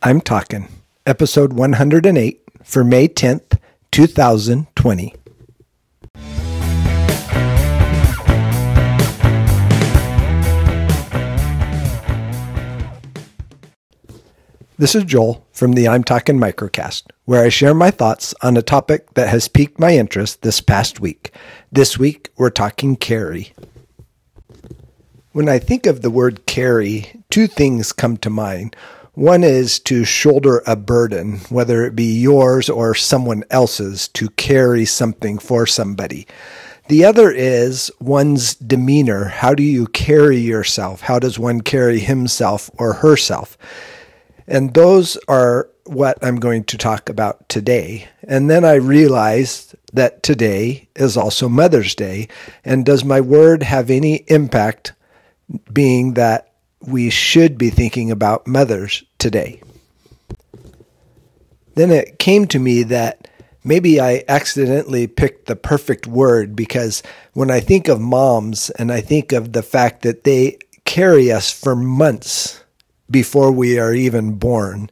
I'm Talking, episode 108 for May 10th, 2020. This is Joel from the I'm Talking Microcast, where I share my thoughts on a topic that has piqued my interest this past week. This week, we're talking carry. When I think of the word carry, two things come to mind. One is to shoulder a burden, whether it be yours or someone else's, to carry something for somebody. The other is one's demeanor. How do you carry yourself? How does one carry himself or herself? And those are what I'm going to talk about today. And then I realized that today is also Mother's Day. And does my word have any impact, being that we should be thinking about mothers today. Then it came to me that maybe I accidentally picked the perfect word because when I think of moms and I think of the fact that they carry us for months before we are even born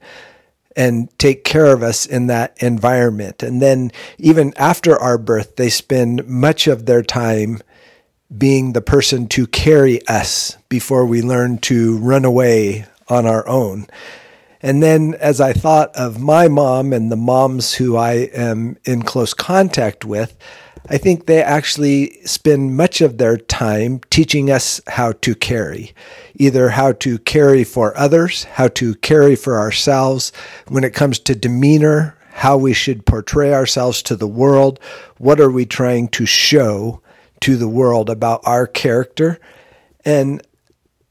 and take care of us in that environment. And then even after our birth, they spend much of their time being the person to carry us before we learn to run away on our own. And then as I thought of my mom and the moms who I am in close contact with, I think they actually spend much of their time teaching us how to carry, either how to carry for others, how to carry for ourselves when it comes to demeanor, how we should portray ourselves to the world, what are we trying to show to the world about our character. And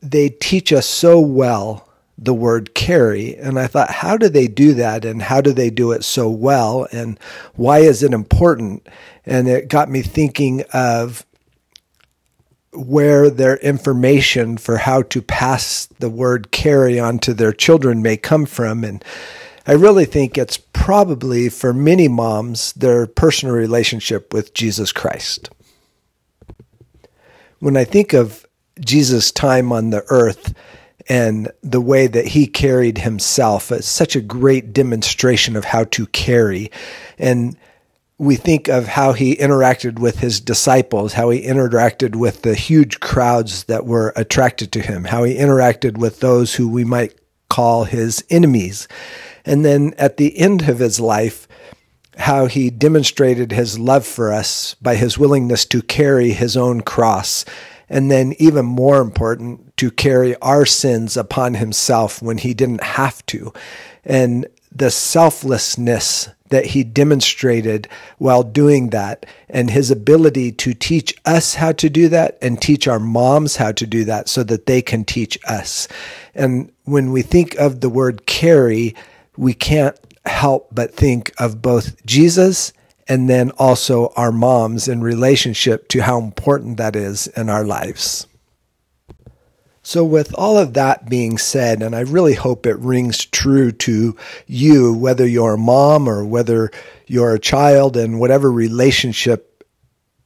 they teach us so well the word carry. And I thought, how do they do that? And how do they do it so well? And why is it important? And it got me thinking of where their information for how to pass the word carry on to their children may come from. And I really think it's probably for many moms their personal relationship with Jesus Christ when I think of Jesus' time on the earth and the way that he carried himself, it's such a great demonstration of how to carry. And we think of how he interacted with his disciples, how he interacted with the huge crowds that were attracted to him, how he interacted with those who we might call his enemies. And then at the end of his life, how he demonstrated his love for us by his willingness to carry his own cross. And then, even more important, to carry our sins upon himself when he didn't have to. And the selflessness that he demonstrated while doing that, and his ability to teach us how to do that and teach our moms how to do that so that they can teach us. And when we think of the word carry, we can't help but think of both Jesus and then also our moms in relationship to how important that is in our lives. So, with all of that being said, and I really hope it rings true to you, whether you're a mom or whether you're a child, and whatever relationship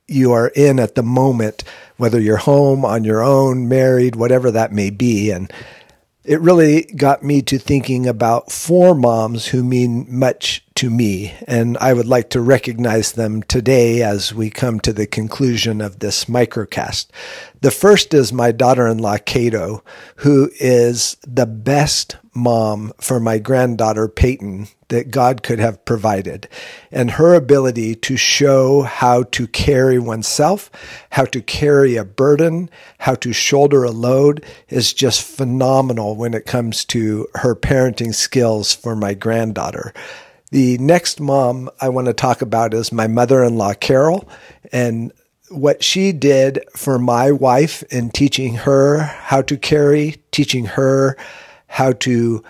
you are in at the moment, whether you're home, on your own, married, whatever that may be. And it really got me to thinking about four moms who mean much to me, and I would like to recognize them today as we come to the conclusion of this microcast. The first is my daughter in law, Cato, who is the best mom for my granddaughter, Peyton, that God could have provided. And her ability to show how to carry oneself, how to carry a burden, how to shoulder a load is just phenomenal when it comes to her parenting skills for my granddaughter. The next mom I want to talk about is my mother in law, Carol. And what she did for my wife in teaching her how to carry, teaching her how to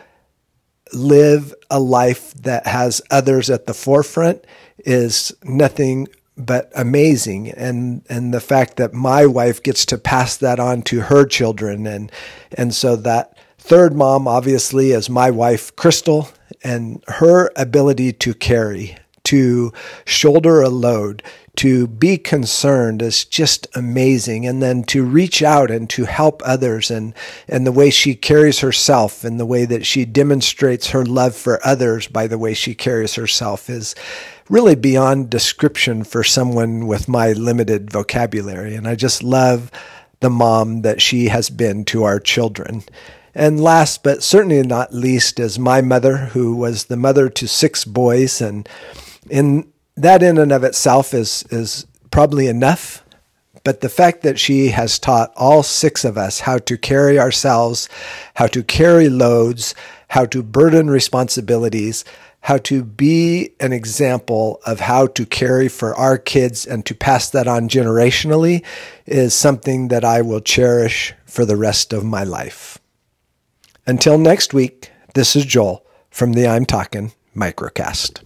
live a life that has others at the forefront is nothing but amazing. And and the fact that my wife gets to pass that on to her children. And and so that third mom obviously is my wife Crystal and her ability to carry to shoulder a load, to be concerned is just amazing. And then to reach out and to help others and, and the way she carries herself and the way that she demonstrates her love for others by the way she carries herself is really beyond description for someone with my limited vocabulary. And I just love the mom that she has been to our children. And last but certainly not least is my mother, who was the mother to six boys. And in that in and of itself is is probably enough. But the fact that she has taught all six of us how to carry ourselves, how to carry loads, how to burden responsibilities, how to be an example of how to carry for our kids and to pass that on generationally is something that I will cherish for the rest of my life. Until next week, this is Joel from the I'm Talking Microcast.